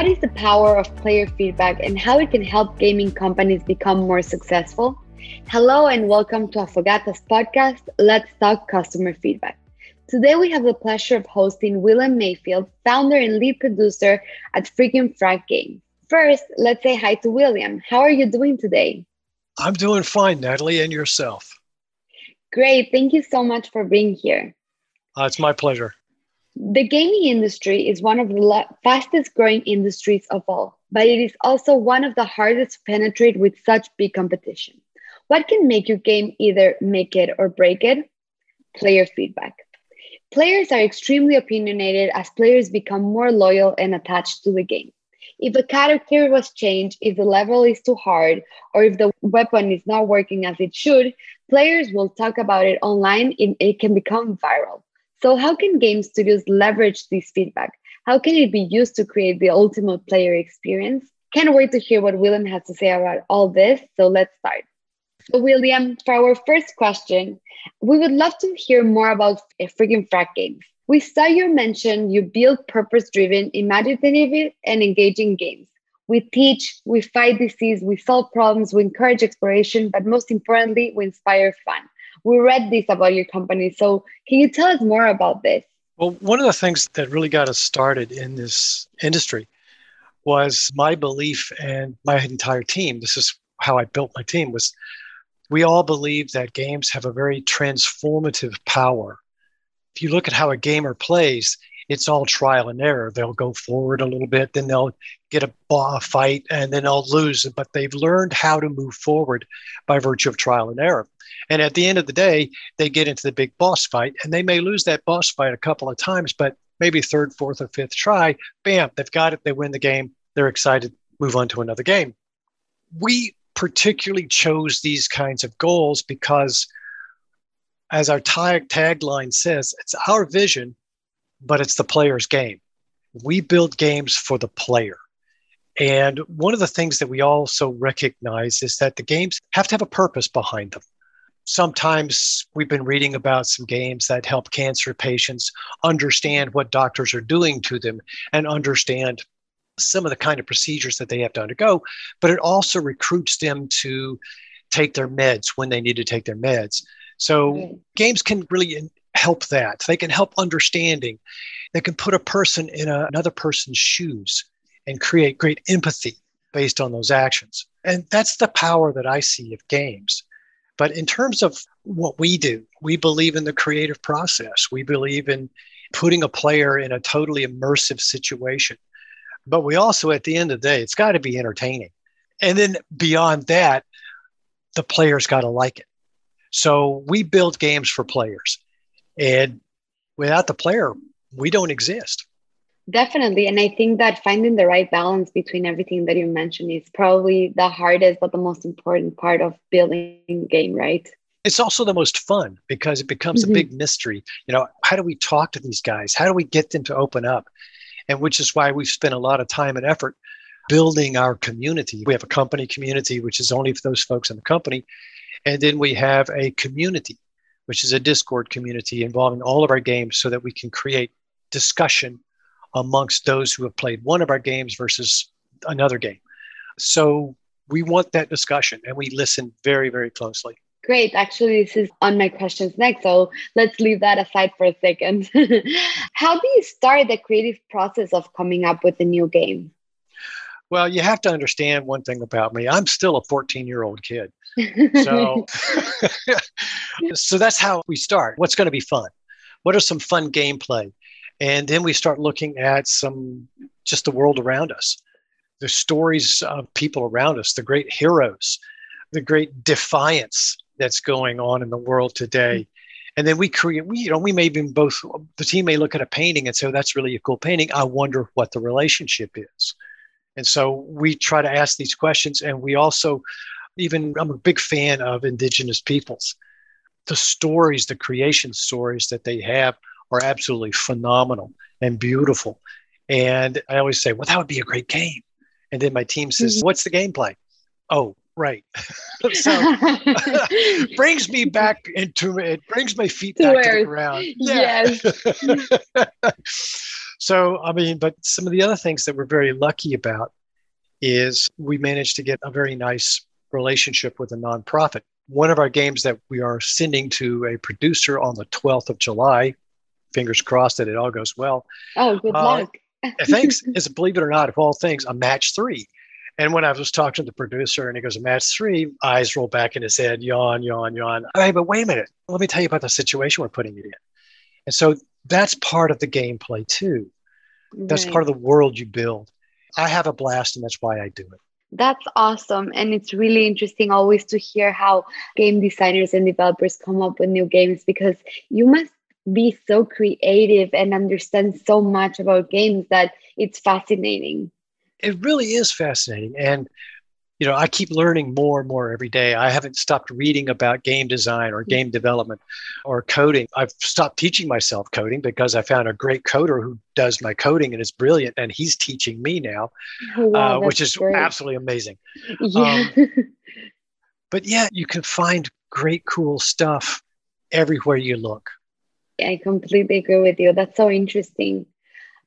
What is the power of player feedback and how it can help gaming companies become more successful? Hello and welcome to Affogata's podcast, Let's Talk Customer Feedback. Today we have the pleasure of hosting William Mayfield, founder and lead producer at FricknFrack Game. First, let's say hi to William. How are you doing today? I'm doing fine, Natalie, and yourself. Great. Thank you so much for being here. Uh, it's my pleasure. The gaming industry is one of the fastest growing industries of all, but it is also one of the hardest to penetrate with such big competition. What can make your game either make it or break it? Player feedback. Players are extremely opinionated as players become more loyal and attached to the game. If a character was changed, if the level is too hard, or if the weapon is not working as it should, players will talk about it online and it can become viral. So, how can game studios leverage this feedback? How can it be used to create the ultimate player experience? Can't wait to hear what William has to say about all this. So, let's start. So, William, for our first question, we would love to hear more about FricknFrack games. We saw you mention you build purpose driven, imaginative, and engaging games. We teach, we fight disease, we solve problems, we encourage exploration, but most importantly, we inspire fun we read this about your company. So can you tell us more about this? Well, one of the things that really got us started in this industry was my belief and my entire team. This is how I built my team was we all believe that games have a very transformative power. If you look at how a gamer plays, it's all trial and error. They'll go forward a little bit, then they'll get a, a fight, and then they'll lose. But they've learned how to move forward by virtue of trial and error. And at the end of the day, they get into the big boss fight, and they may lose that boss fight a couple of times, but maybe third, fourth, or fifth try, bam, they've got it. They win the game. They're excited, move on to another game. We particularly chose these kinds of goals because, as our tag tagline says, it's our vision but it's the player's game. We build games for the player. And one of the things that we also recognize is that the games have to have a purpose behind them. Sometimes we've been reading about some games that help cancer patients understand what doctors are doing to them and understand some of the kind of procedures that they have to undergo, but it also recruits them to take their meds when they need to take their meds. So games can really help that. They can help understanding. They can put a person in a, another person's shoes and create great empathy based on those actions. And that's the power that I see of games. But in terms of what we do, we believe in the creative process. We believe in putting a player in a totally immersive situation. But we also, at the end of the day, it's got to be entertaining. And then beyond that, the player's got to like it. So we build games for players. And without the player, we don't exist. Definitely. And I think that finding the right balance between everything that you mentioned is probably the hardest, but the most important part of building game, right? It's also the most fun because it becomes mm-hmm. a big mystery. You know, how do we talk to these guys? How do we get them to open up? And which is why we've spent a lot of time and effort building our community. We have a company community, which is only for those folks in the company. And then we have a community which is a Discord community involving all of our games so that we can create discussion amongst those who have played one of our games versus another game. So we want that discussion and we listen very, very closely. Great. Actually, this is on my questions next. So let's leave that aside for a second. How do you start the creative process of coming up with a new game? Well, you have to understand one thing about me. I'm still a 14 year old kid. So, so that's how we start. What's going to be fun? What are some fun gameplay? And then we start looking at some just the world around us, the stories of people around us, the great heroes, the great defiance that's going on in the world today. Hmm. And then we create, we, you know, we may even both, the team may look at a painting and say, oh, that's really a cool painting. I wonder what the relationship is. And so we try to ask these questions. And we also even I'm a big fan of indigenous peoples. The stories, the creation stories that they have are absolutely phenomenal and beautiful. And I always say, well, that would be a great game. And then my team says, mm-hmm. what's the gameplay? Oh, right. so brings me back into it brings my feet back to the ground. Yeah. Yes. so I mean, but some of the other things that we're very lucky about is we managed to get a very nice relationship with a nonprofit. One of our games that we are sending to a producer on the 12th of July, fingers crossed that it all goes well. Oh, good uh, luck. thanks. Is believe it or not, of all things, a match three. And when I was talking to the producer and he goes, a match three, eyes roll back in his head, yawn, yawn, yawn. Hey, but wait a minute. Let me tell you about the situation we're putting it in. And so that's part of the gameplay too. That's right. part of the world you build. I have a blast and that's why I do it. That's awesome. And it's really interesting always to hear how game designers and developers come up with new games because you must be so creative and understand so much about games that it's fascinating. It really is fascinating. And you know, I keep learning more and more every day. I haven't stopped reading about game design or game development or coding. I've stopped teaching myself coding because I found a great coder who does my coding and is brilliant, and he's teaching me now, oh, wow, uh, which is great. absolutely amazing. Yeah. Um, but yeah, you can find great, cool stuff everywhere you look. I completely agree with you. That's so interesting.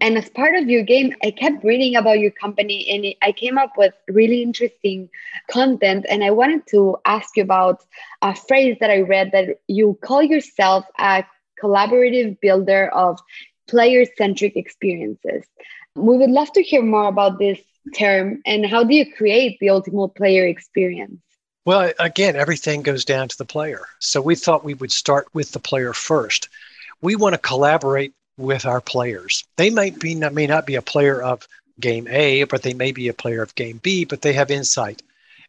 And as part of your game, I kept reading about your company and I came up with really interesting content. And I wanted to ask you about a phrase that I read that you call yourself a collaborative builder of player centric experiences. We would love to hear more about this term and how do you create the ultimate player experience? Well, again, everything goes down to the player. So we thought we would start with the player first. We want to collaborate with our players. They might be not, may not be a player of game A, but they may be a player of game B, but they have insight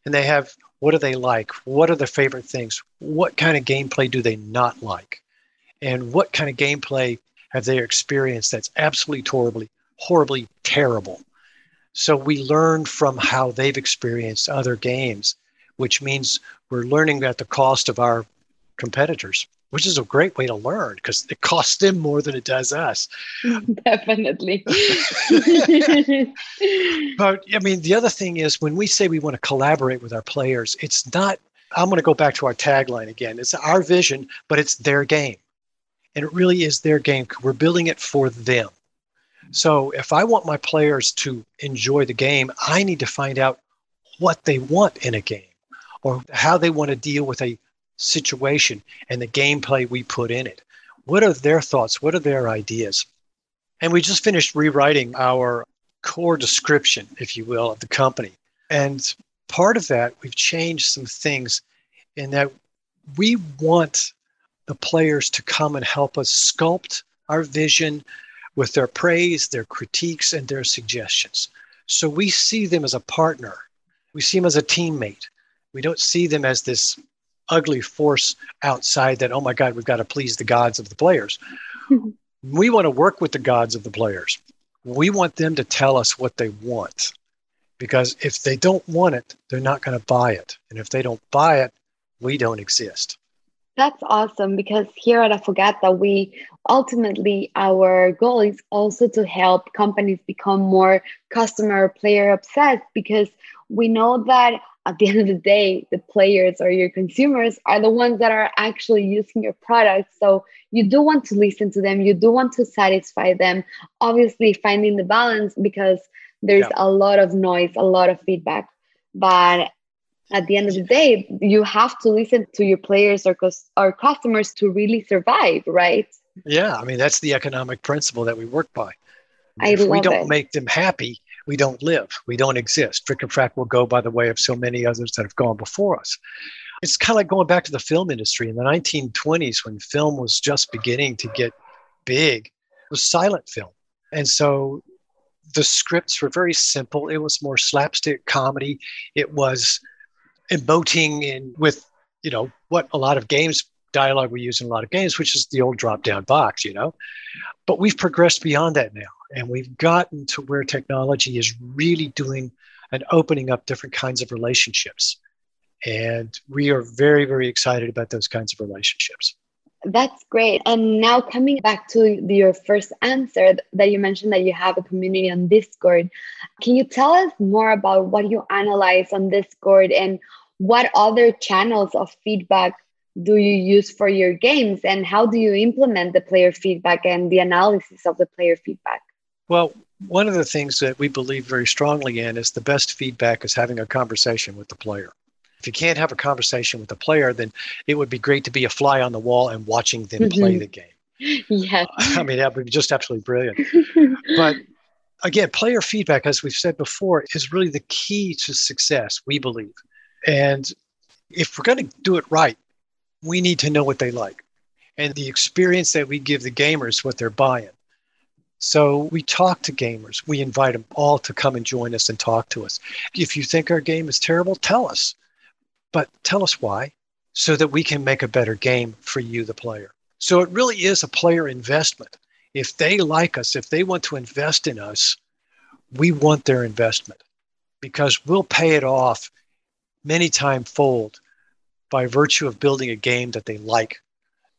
and they have what do they like? What are their favorite things? What kind of gameplay do they not like? And what kind of gameplay have they experienced that's absolutely horribly, horribly terrible? So we learn from how they've experienced other games, which means we're learning at the cost of our competitors which is a great way to learn because it costs them more than it does us. Definitely. but I mean, the other thing is when we say we want to collaborate with our players, it's not, I'm going to go back to our tagline again. It's our vision, but it's their game. And it really is their game. We're building it for them. So if I want my players to enjoy the game, I need to find out what they want in a game or how they want to deal with a situation and the gameplay we put in it. What are their thoughts? What are their ideas? And we just finished rewriting our core description, if you will, of the company. And part of that, we've changed some things in that we want the players to come and help us sculpt our vision with their praise, their critiques, and their suggestions. So we see them as a partner. We see them as a teammate. We don't see them as this ugly force outside that, oh my God, we've got to please the gods of the players. Mm-hmm. we want to work with the gods of the players. We want them to tell us what they want. Because if they don't want it, they're not going to buy it. And if they don't buy it, we don't exist. That's awesome because here at Affogata, we ultimately our goal is also to help companies become more customer player obsessed because we know that at the end of the day, the players or your consumers are the ones that are actually using your product. So you do want to listen to them, you do want to satisfy them, obviously, finding the balance because there's yeah. a lot of noise, a lot of feedback. But at the end of the day, you have to listen to your players or, or customers to really survive, right? Yeah, I mean, that's the economic principle that we work by. I if we don't it. make them happy, we don't live, we don't exist. Frick and Frack will go by the way of so many others that have gone before us. It's kind of like going back to the film industry in the 1920s when film was just beginning to get big. It was silent film. And so the scripts were very simple. It was more slapstick comedy. It was emoting in with, you know, what a lot of games dialogue we use in a lot of games, which is the old drop down box, you know. But we've progressed beyond that now. And we've gotten to where technology is really doing and opening up different kinds of relationships. And we are very, very excited about those kinds of relationships. That's great. And now coming back to your first answer that you mentioned that you have a community on Discord, can you tell us more about what you analyze on Discord and what other channels of feedback do you use for your games and how do you implement the player feedback and the analysis of the player feedback? Well, one of the things that we believe very strongly in is the best feedback is having a conversation with the player. If you can't have a conversation with the player, then it would be great to be a fly on the wall and watching them mm-hmm. play the game. Yes. I mean, that would be just absolutely brilliant. but again, player feedback, as we've said before, is really the key to success, we believe. And if we're going to do it right, we need to know what they like and the experience that we give the gamers what they're buying. So we talk to gamers. We invite them all to come and join us and talk to us. If you think our game is terrible, tell us. But tell us why so that we can make a better game for you, the player. So it really is a player investment. If they like us, if they want to invest in us, we want their investment because we'll pay it off many time fold by virtue of building a game that they like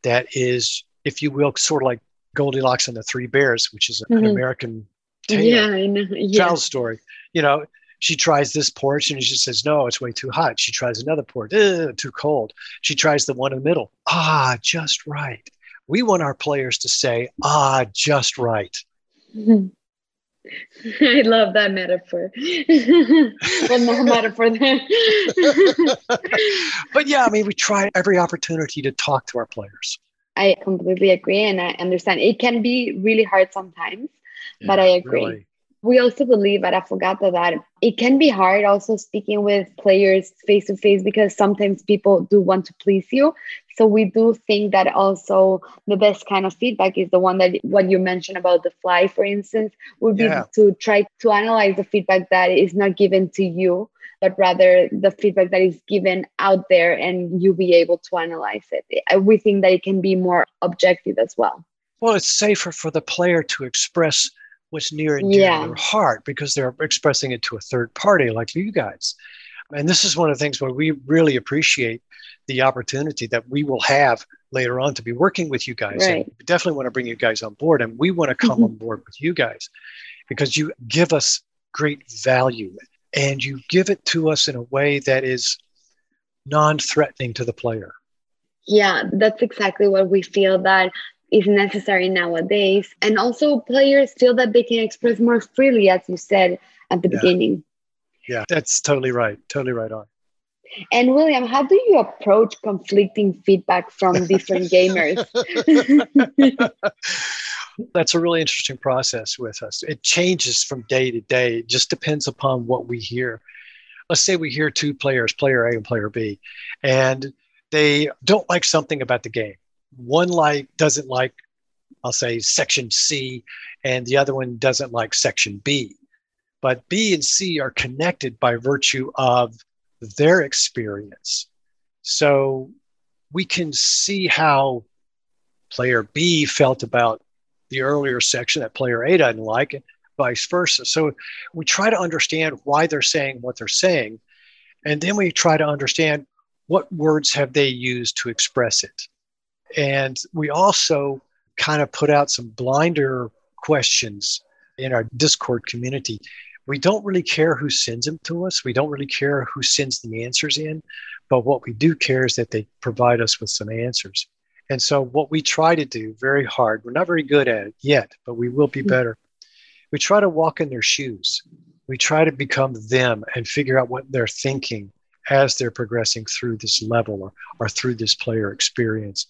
that is if you will sort of like goldilocks and the three bears which is an mm-hmm. american tale, yeah. Yeah. child story you know she tries this porch and she says no it's way too hot she tries another porch too cold she tries the one in the middle ah just right we want our players to say ah just right mm-hmm. I love that metaphor. well, no metaphor then. but yeah, I mean, we try every opportunity to talk to our players. I completely agree, and I understand it can be really hard sometimes, yeah, but I agree. Really we also believe at Affogata that it can be hard also speaking with players face to face because sometimes people do want to please you. So we do think that also the best kind of feedback is the one that what you mentioned about the fly, for instance, would be yeah. to try to analyze the feedback that is not given to you, but rather the feedback that is given out there and you be able to analyze it. We think that it can be more objective as well. Well, it's safer for the player to express what's near and dear yeah. to their heart because they're expressing it to a third party like you guys. And this is one of the things where we really appreciate the opportunity that we will have later on to be working with you guys. Right. And definitely want to bring you guys on board. And we want to come mm-hmm. on board with you guys because you give us great value and you give it to us in a way that is non threatening to the player. Yeah, that's exactly what we feel that is necessary nowadays. And also, players feel that they can express more freely, as you said at the yeah. beginning. Yeah, that's totally right. Totally right on. And William, how do you approach conflicting feedback from different gamers? That's a really interesting process with us. It changes from day to day. It just depends upon what we hear. Let's say we hear two players, player A and player B, and they don't like something about the game one like doesn't like I'll say section C and the other one doesn't like section B. But B and C are connected by virtue of their experience. So we can see how player B felt about the earlier section that player A doesn't like, and vice versa. So we try to understand why they're saying what they're saying. And then we try to understand what words have they used to express it. And we also kind of put out some blinder questions in our Discord community. We don't really care who sends them to us. We don't really care who sends the answers in. But what we do care is that they provide us with some answers. And so, what we try to do very hard, we're not very good at it yet, but we will be mm-hmm. better. We try to walk in their shoes. We try to become them and figure out what they're thinking as they're progressing through this level or, or through this player experience.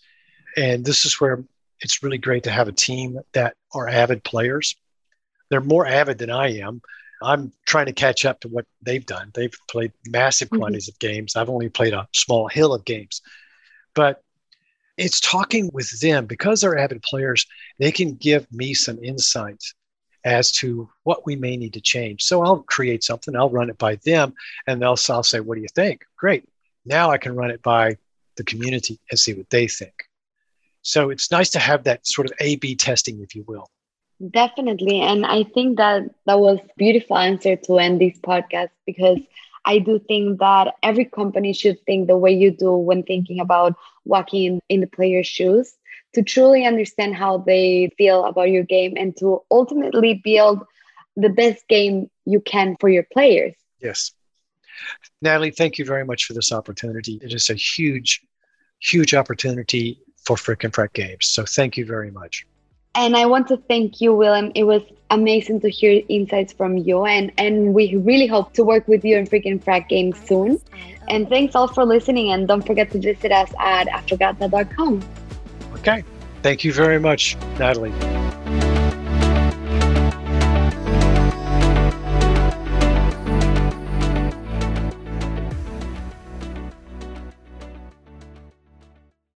And this is where it's really great to have a team that are avid players. They're more avid than I am. I'm trying to catch up to what they've done. They've played massive mm-hmm. quantities mm-hmm. of games. I've only played a small hill of games. But it's talking with them because they're avid players, they can give me some insight as to what we may need to change. So I'll create something, I'll run it by them, and they'll I'll say, What do you think? Great. Now I can run it by the community and see what they think. So it's nice to have that sort of A B testing, if you will. Definitely. And I think that that was beautiful answer to end this podcast because I do think that every company should think the way you do when thinking about walking in the player's shoes to truly understand how they feel about your game and to ultimately build the best game you can for your players. Yes. Natalie, thank you very much for this opportunity. It is a huge, huge opportunity for Frick and Frack Games. So thank you very much. And I want to thank you, Willem. It was amazing to hear insights from you, and, and we really hope to work with you in Freaking and Frack Games soon. And thanks all for listening, and don't forget to visit us at affogata.com. Okay. Thank you very much, Natalie.